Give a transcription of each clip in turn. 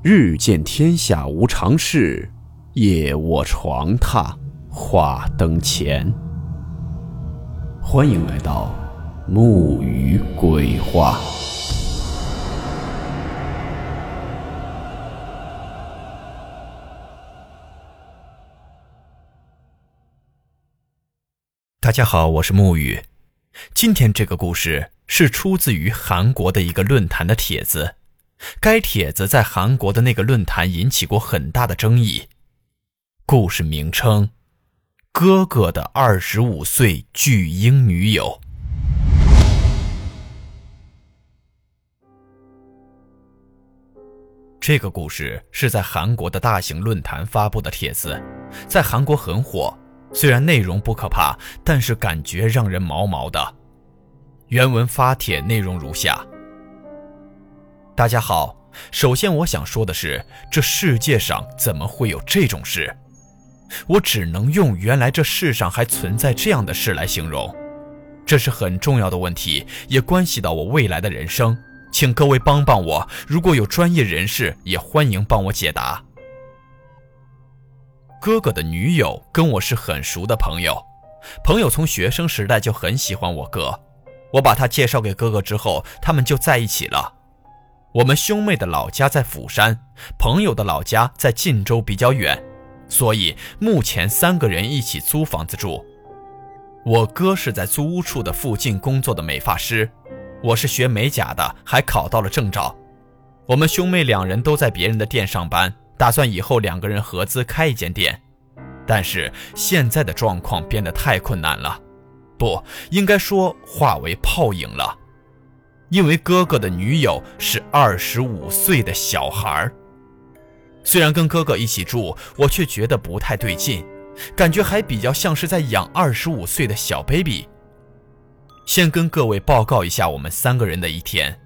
日见天下无常事，夜卧床榻话灯前。欢迎来到木鱼鬼话。大家好，我是木鱼。今天这个故事是出自于韩国的一个论坛的帖子。该帖子在韩国的那个论坛引起过很大的争议。故事名称：哥哥的二十五岁巨婴女友。这个故事是在韩国的大型论坛发布的帖子，在韩国很火。虽然内容不可怕，但是感觉让人毛毛的。原文发帖内容如下。大家好，首先我想说的是，这世界上怎么会有这种事？我只能用“原来这世上还存在这样的事”来形容。这是很重要的问题，也关系到我未来的人生，请各位帮帮我。如果有专业人士，也欢迎帮我解答。哥哥的女友跟我是很熟的朋友，朋友从学生时代就很喜欢我哥，我把他介绍给哥哥之后，他们就在一起了。我们兄妹的老家在釜山，朋友的老家在晋州，比较远，所以目前三个人一起租房子住。我哥是在租屋处的附近工作的美发师，我是学美甲的，还考到了证照。我们兄妹两人都在别人的店上班，打算以后两个人合资开一间店，但是现在的状况变得太困难了，不应该说化为泡影了。因为哥哥的女友是二十五岁的小孩，虽然跟哥哥一起住，我却觉得不太对劲，感觉还比较像是在养二十五岁的小 baby。先跟各位报告一下我们三个人的一天：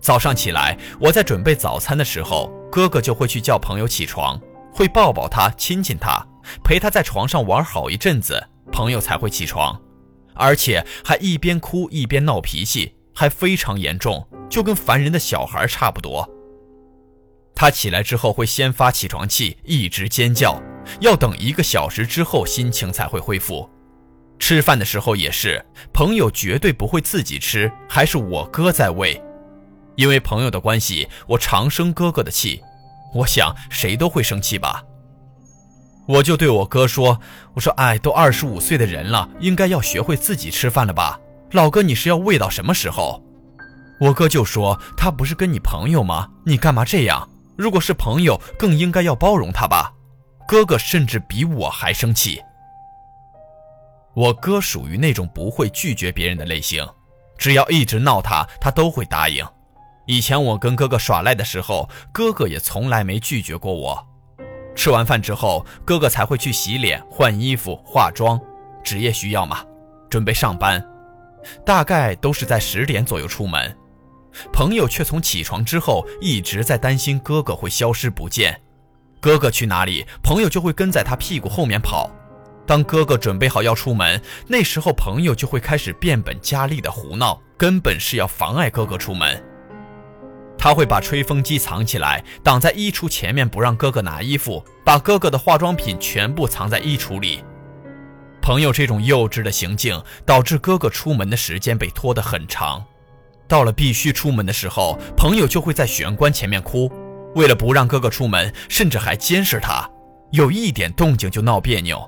早上起来，我在准备早餐的时候，哥哥就会去叫朋友起床，会抱抱他、亲亲他，陪他在床上玩好一阵子，朋友才会起床，而且还一边哭一边闹脾气。还非常严重，就跟烦人的小孩差不多。他起来之后会先发起床气，一直尖叫，要等一个小时之后心情才会恢复。吃饭的时候也是，朋友绝对不会自己吃，还是我哥在喂。因为朋友的关系，我常生哥哥的气。我想谁都会生气吧。我就对我哥说：“我说，哎，都二十五岁的人了，应该要学会自己吃饭了吧。”老哥，你是要喂到什么时候？我哥就说他不是跟你朋友吗？你干嘛这样？如果是朋友，更应该要包容他吧。哥哥甚至比我还生气。我哥属于那种不会拒绝别人的类型，只要一直闹他，他都会答应。以前我跟哥哥耍赖的时候，哥哥也从来没拒绝过我。吃完饭之后，哥哥才会去洗脸、换衣服、化妆，职业需要嘛，准备上班。大概都是在十点左右出门，朋友却从起床之后一直在担心哥哥会消失不见。哥哥去哪里，朋友就会跟在他屁股后面跑。当哥哥准备好要出门，那时候朋友就会开始变本加厉的胡闹，根本是要妨碍哥哥出门。他会把吹风机藏起来，挡在衣橱前面，不让哥哥拿衣服，把哥哥的化妆品全部藏在衣橱里。朋友这种幼稚的行径，导致哥哥出门的时间被拖得很长。到了必须出门的时候，朋友就会在玄关前面哭。为了不让哥哥出门，甚至还监视他，有一点动静就闹别扭。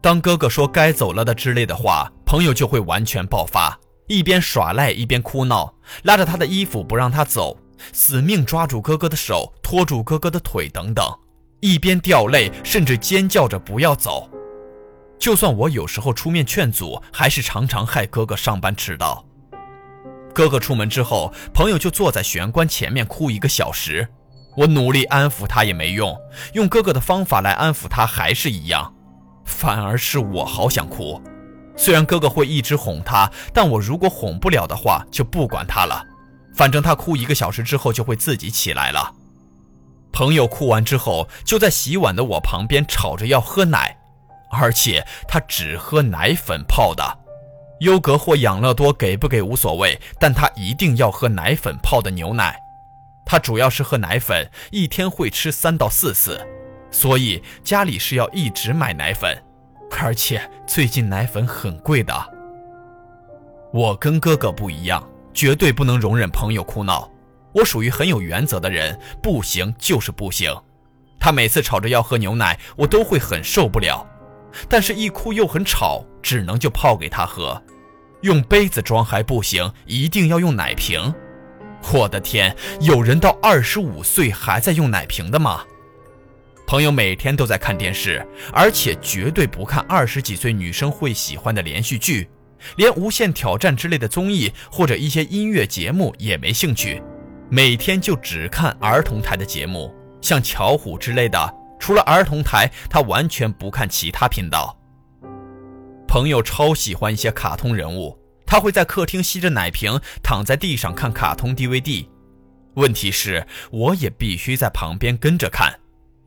当哥哥说该走了的之类的话，朋友就会完全爆发，一边耍赖一边哭闹，拉着他的衣服不让他走，死命抓住哥哥的手，拖住哥哥的腿等等，一边掉泪，甚至尖叫着不要走。就算我有时候出面劝阻，还是常常害哥哥上班迟到。哥哥出门之后，朋友就坐在玄关前面哭一个小时。我努力安抚他也没用，用哥哥的方法来安抚他还是一样，反而是我好想哭。虽然哥哥会一直哄他，但我如果哄不了的话，就不管他了。反正他哭一个小时之后就会自己起来了。朋友哭完之后，就在洗碗的我旁边吵着要喝奶。而且他只喝奶粉泡的，优格或养乐多给不给无所谓，但他一定要喝奶粉泡的牛奶。他主要是喝奶粉，一天会吃三到四次，所以家里是要一直买奶粉，而且最近奶粉很贵的。我跟哥哥不一样，绝对不能容忍朋友哭闹。我属于很有原则的人，不行就是不行。他每次吵着要喝牛奶，我都会很受不了，但是一哭又很吵，只能就泡给他喝。用杯子装还不行，一定要用奶瓶。我的天，有人到二十五岁还在用奶瓶的吗？朋友每天都在看电视，而且绝对不看二十几岁女生会喜欢的连续剧，连《无限挑战》之类的综艺或者一些音乐节目也没兴趣，每天就只看儿童台的节目，像巧虎之类的。除了儿童台，他完全不看其他频道。朋友超喜欢一些卡通人物。他会在客厅吸着奶瓶，躺在地上看卡通 DVD。问题是，我也必须在旁边跟着看，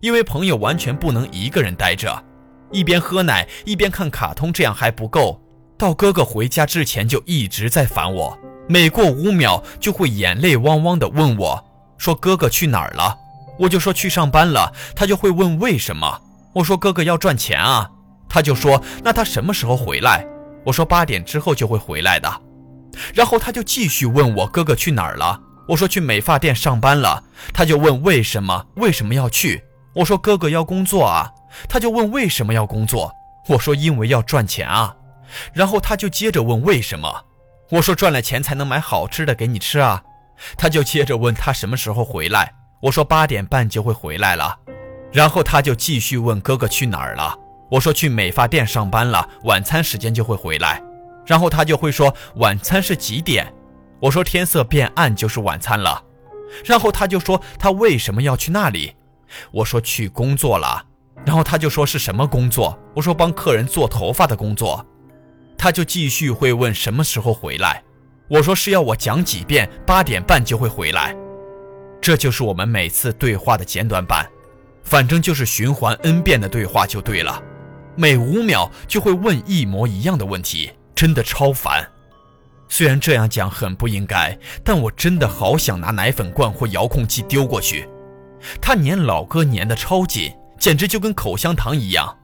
因为朋友完全不能一个人待着，一边喝奶一边看卡通，这样还不够。到哥哥回家之前就一直在烦我，每过五秒就会眼泪汪汪的问我，说哥哥去哪儿了？我就说去上班了，他就会问为什么？我说哥哥要赚钱啊，他就说那他什么时候回来？我说八点之后就会回来的，然后他就继续问我哥哥去哪儿了。我说去美发店上班了。他就问为什么为什么要去？我说哥哥要工作啊。他就问为什么要工作？我说因为要赚钱啊。然后他就接着问为什么？我说赚了钱才能买好吃的给你吃啊。他就接着问他什么时候回来？我说八点半就会回来了。然后他就继续问哥哥去哪儿了。我说去美发店上班了，晚餐时间就会回来，然后他就会说晚餐是几点？我说天色变暗就是晚餐了，然后他就说他为什么要去那里？我说去工作了，然后他就说是什么工作？我说帮客人做头发的工作，他就继续会问什么时候回来？我说是要我讲几遍，八点半就会回来，这就是我们每次对话的简短版，反正就是循环 n 遍的对话就对了。每五秒就会问一模一样的问题，真的超烦。虽然这样讲很不应该，但我真的好想拿奶粉罐或遥控器丢过去。他粘老哥粘得超紧，简直就跟口香糖一样。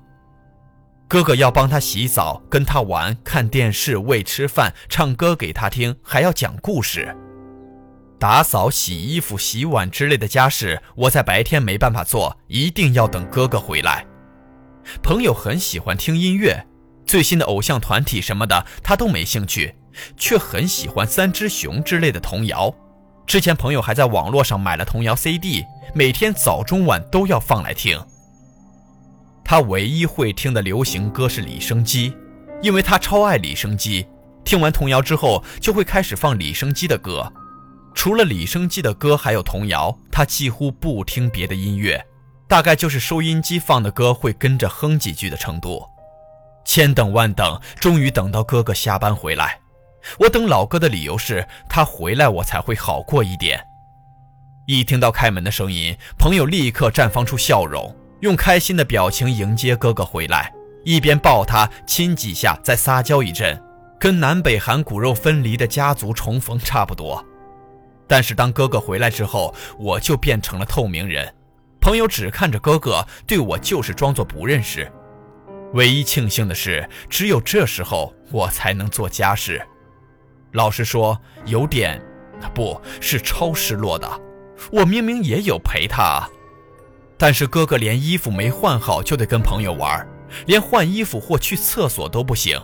哥哥要帮他洗澡、跟他玩、看电视、喂吃饭、唱歌给他听，还要讲故事、打扫、洗衣服、洗碗之类的家事，我在白天没办法做，一定要等哥哥回来。朋友很喜欢听音乐，最新的偶像团体什么的他都没兴趣，却很喜欢三只熊之类的童谣。之前朋友还在网络上买了童谣 CD，每天早中晚都要放来听。他唯一会听的流行歌是李生基，因为他超爱李生基。听完童谣之后，就会开始放李生基的歌。除了李生基的歌，还有童谣，他几乎不听别的音乐。大概就是收音机放的歌会跟着哼几句的程度。千等万等，终于等到哥哥下班回来。我等老哥的理由是他回来，我才会好过一点。一听到开门的声音，朋友立刻绽放出笑容，用开心的表情迎接哥哥回来，一边抱他亲几下，再撒娇一阵，跟南北韩骨肉分离的家族重逢差不多。但是当哥哥回来之后，我就变成了透明人。朋友只看着哥哥，对我就是装作不认识。唯一庆幸的是，只有这时候我才能做家事。老实说，有点，不是超失落的。我明明也有陪他啊，但是哥哥连衣服没换好就得跟朋友玩，连换衣服或去厕所都不行。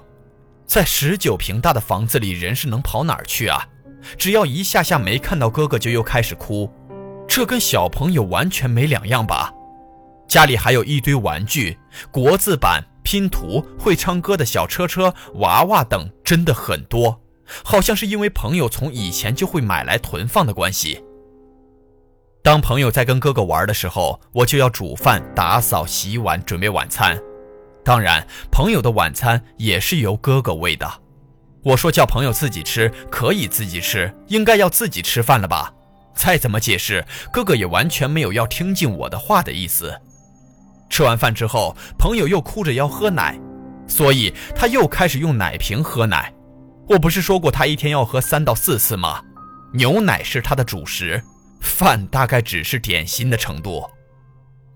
在十九平大的房子里，人是能跑哪儿去啊？只要一下下没看到哥哥，就又开始哭。这跟小朋友完全没两样吧？家里还有一堆玩具、国字板、拼图、会唱歌的小车车、娃娃等，真的很多。好像是因为朋友从以前就会买来囤放的关系。当朋友在跟哥哥玩的时候，我就要煮饭、打扫、洗碗、准备晚餐。当然，朋友的晚餐也是由哥哥喂的。我说叫朋友自己吃，可以自己吃，应该要自己吃饭了吧？再怎么解释，哥哥也完全没有要听进我的话的意思。吃完饭之后，朋友又哭着要喝奶，所以他又开始用奶瓶喝奶。我不是说过他一天要喝三到四次吗？牛奶是他的主食，饭大概只是点心的程度。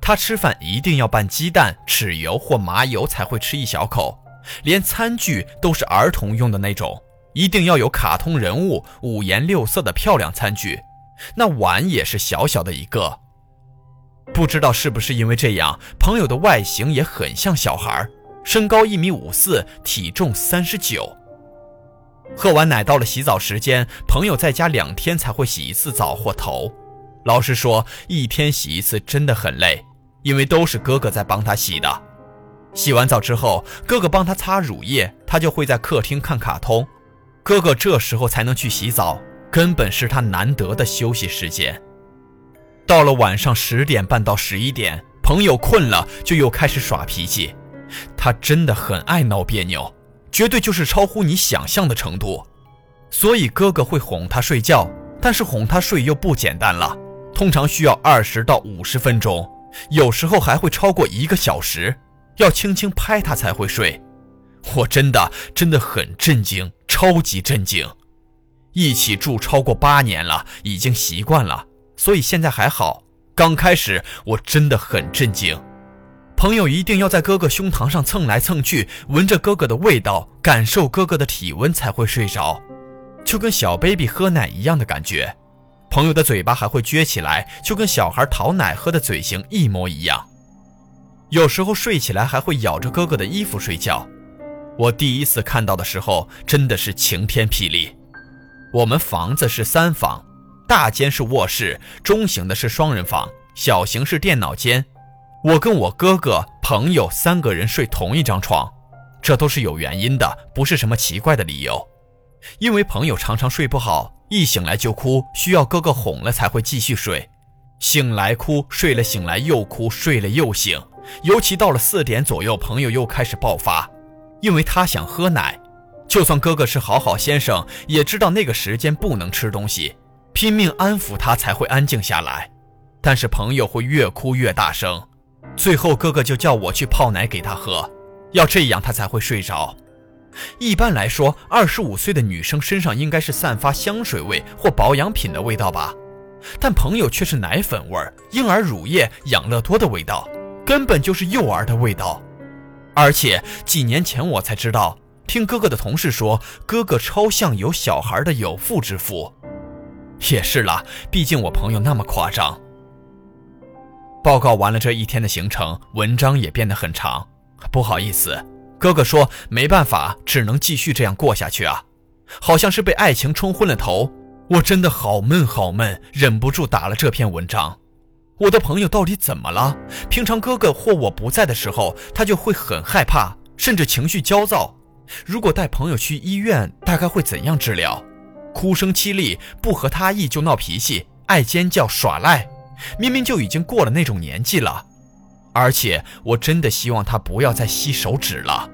他吃饭一定要拌鸡蛋、豉油或麻油才会吃一小口，连餐具都是儿童用的那种，一定要有卡通人物、五颜六色的漂亮餐具。那碗也是小小的一个。不知道是不是因为这样，朋友的外形也很像小孩，身高一米五四，体重三十九。喝完奶到了洗澡时间，朋友在家两天才会洗一次澡或头。老实说，一天洗一次真的很累，因为都是哥哥在帮他洗的。洗完澡之后，哥哥帮他擦乳液，他就会在客厅看卡通。哥哥这时候才能去洗澡，根本是他难得的休息时间。到了晚上十点半到十一点，朋友困了就又开始耍脾气。他真的很爱闹别扭。绝对就是超乎你想象的程度，所以哥哥会哄他睡觉，但是哄他睡又不简单了，通常需要二十到五十分钟，有时候还会超过一个小时，要轻轻拍他才会睡。我真的真的很震惊，超级震惊。一起住超过八年了，已经习惯了，所以现在还好。刚开始我真的很震惊。朋友一定要在哥哥胸膛上蹭来蹭去，闻着哥哥的味道，感受哥哥的体温才会睡着，就跟小 baby 喝奶一样的感觉。朋友的嘴巴还会撅起来，就跟小孩讨奶喝的嘴型一模一样。有时候睡起来还会咬着哥哥的衣服睡觉。我第一次看到的时候真的是晴天霹雳。我们房子是三房，大间是卧室，中型的是双人房，小型是电脑间。我跟我哥哥、朋友三个人睡同一张床，这都是有原因的，不是什么奇怪的理由。因为朋友常常睡不好，一醒来就哭，需要哥哥哄了才会继续睡。醒来哭，睡了醒来又哭，睡了又醒。尤其到了四点左右，朋友又开始爆发，因为他想喝奶。就算哥哥是好好先生，也知道那个时间不能吃东西，拼命安抚他才会安静下来。但是朋友会越哭越大声。最后，哥哥就叫我去泡奶给他喝，要这样他才会睡着。一般来说，二十五岁的女生身上应该是散发香水味或保养品的味道吧，但朋友却是奶粉味、婴儿乳液、养乐多的味道，根本就是幼儿的味道。而且几年前我才知道，听哥哥的同事说，哥哥超像有小孩的有妇之夫。也是啦，毕竟我朋友那么夸张。报告完了这一天的行程，文章也变得很长。不好意思，哥哥说没办法，只能继续这样过下去啊。好像是被爱情冲昏了头，我真的好闷好闷，忍不住打了这篇文章。我的朋友到底怎么了？平常哥哥或我不在的时候，他就会很害怕，甚至情绪焦躁。如果带朋友去医院，大概会怎样治疗？哭声凄厉，不合他意就闹脾气，爱尖叫耍赖。明明就已经过了那种年纪了，而且我真的希望他不要再吸手指了。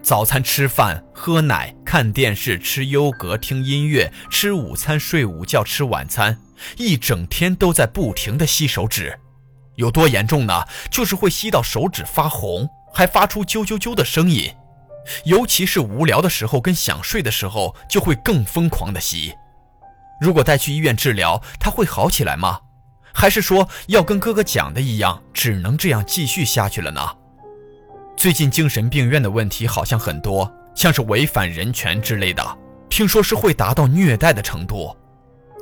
早餐吃饭、喝奶、看电视、吃优格、听音乐、吃午餐、睡午觉、吃晚餐，一整天都在不停的吸手指。有多严重呢？就是会吸到手指发红，还发出啾啾啾的声音。尤其是无聊的时候跟想睡的时候，就会更疯狂的吸。如果带去医院治疗，他会好起来吗？还是说要跟哥哥讲的一样，只能这样继续下去了呢？最近精神病院的问题好像很多，像是违反人权之类的，听说是会达到虐待的程度。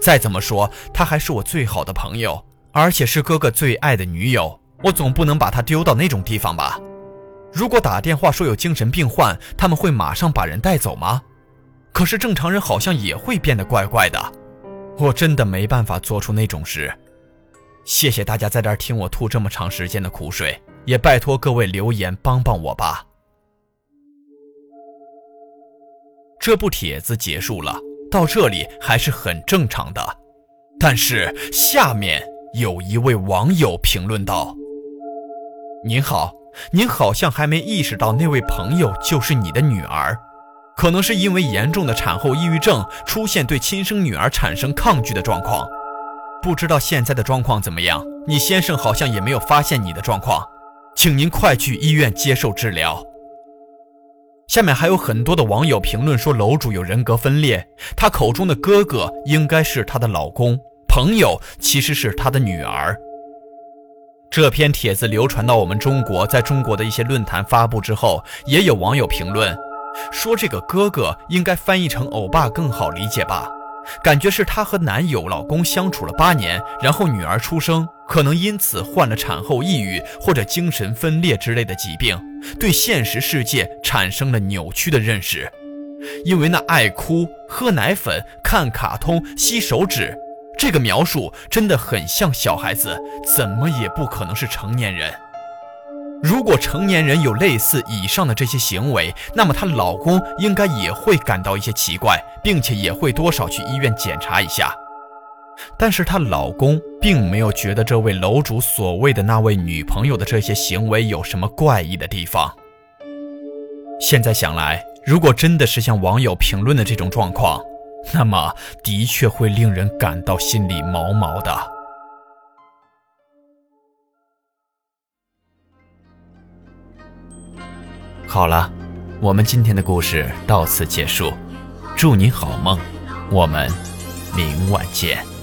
再怎么说，她还是我最好的朋友，而且是哥哥最爱的女友，我总不能把她丢到那种地方吧？如果打电话说有精神病患，他们会马上把人带走吗？可是正常人好像也会变得怪怪的，我真的没办法做出那种事。谢谢大家在这儿听我吐这么长时间的苦水，也拜托各位留言帮帮我吧。这部帖子结束了，到这里还是很正常的。但是下面有一位网友评论道：“您好，您好像还没意识到那位朋友就是你的女儿，可能是因为严重的产后抑郁症出现对亲生女儿产生抗拒的状况。”不知道现在的状况怎么样？你先生好像也没有发现你的状况，请您快去医院接受治疗。下面还有很多的网友评论说楼主有人格分裂，他口中的哥哥应该是她的老公，朋友其实是他的女儿。这篇帖子流传到我们中国，在中国的一些论坛发布之后，也有网友评论说，这个哥哥应该翻译成欧巴更好理解吧？感觉是她和男友老公相处了八年，然后女儿出生，可能因此患了产后抑郁或者精神分裂之类的疾病，对现实世界产生了扭曲的认识。因为那爱哭、喝奶粉、看卡通、吸手指。这个描述真的很像小孩子，怎么也不可能是成年人。如果成年人有类似以上的这些行为，那么她老公应该也会感到一些奇怪，并且也会多少去医院检查一下。但是她老公并没有觉得这位楼主所谓的那位女朋友的这些行为有什么怪异的地方。现在想来，如果真的是像网友评论的这种状况，那么，的确会令人感到心里毛毛的。好了，我们今天的故事到此结束，祝你好梦，我们明晚见。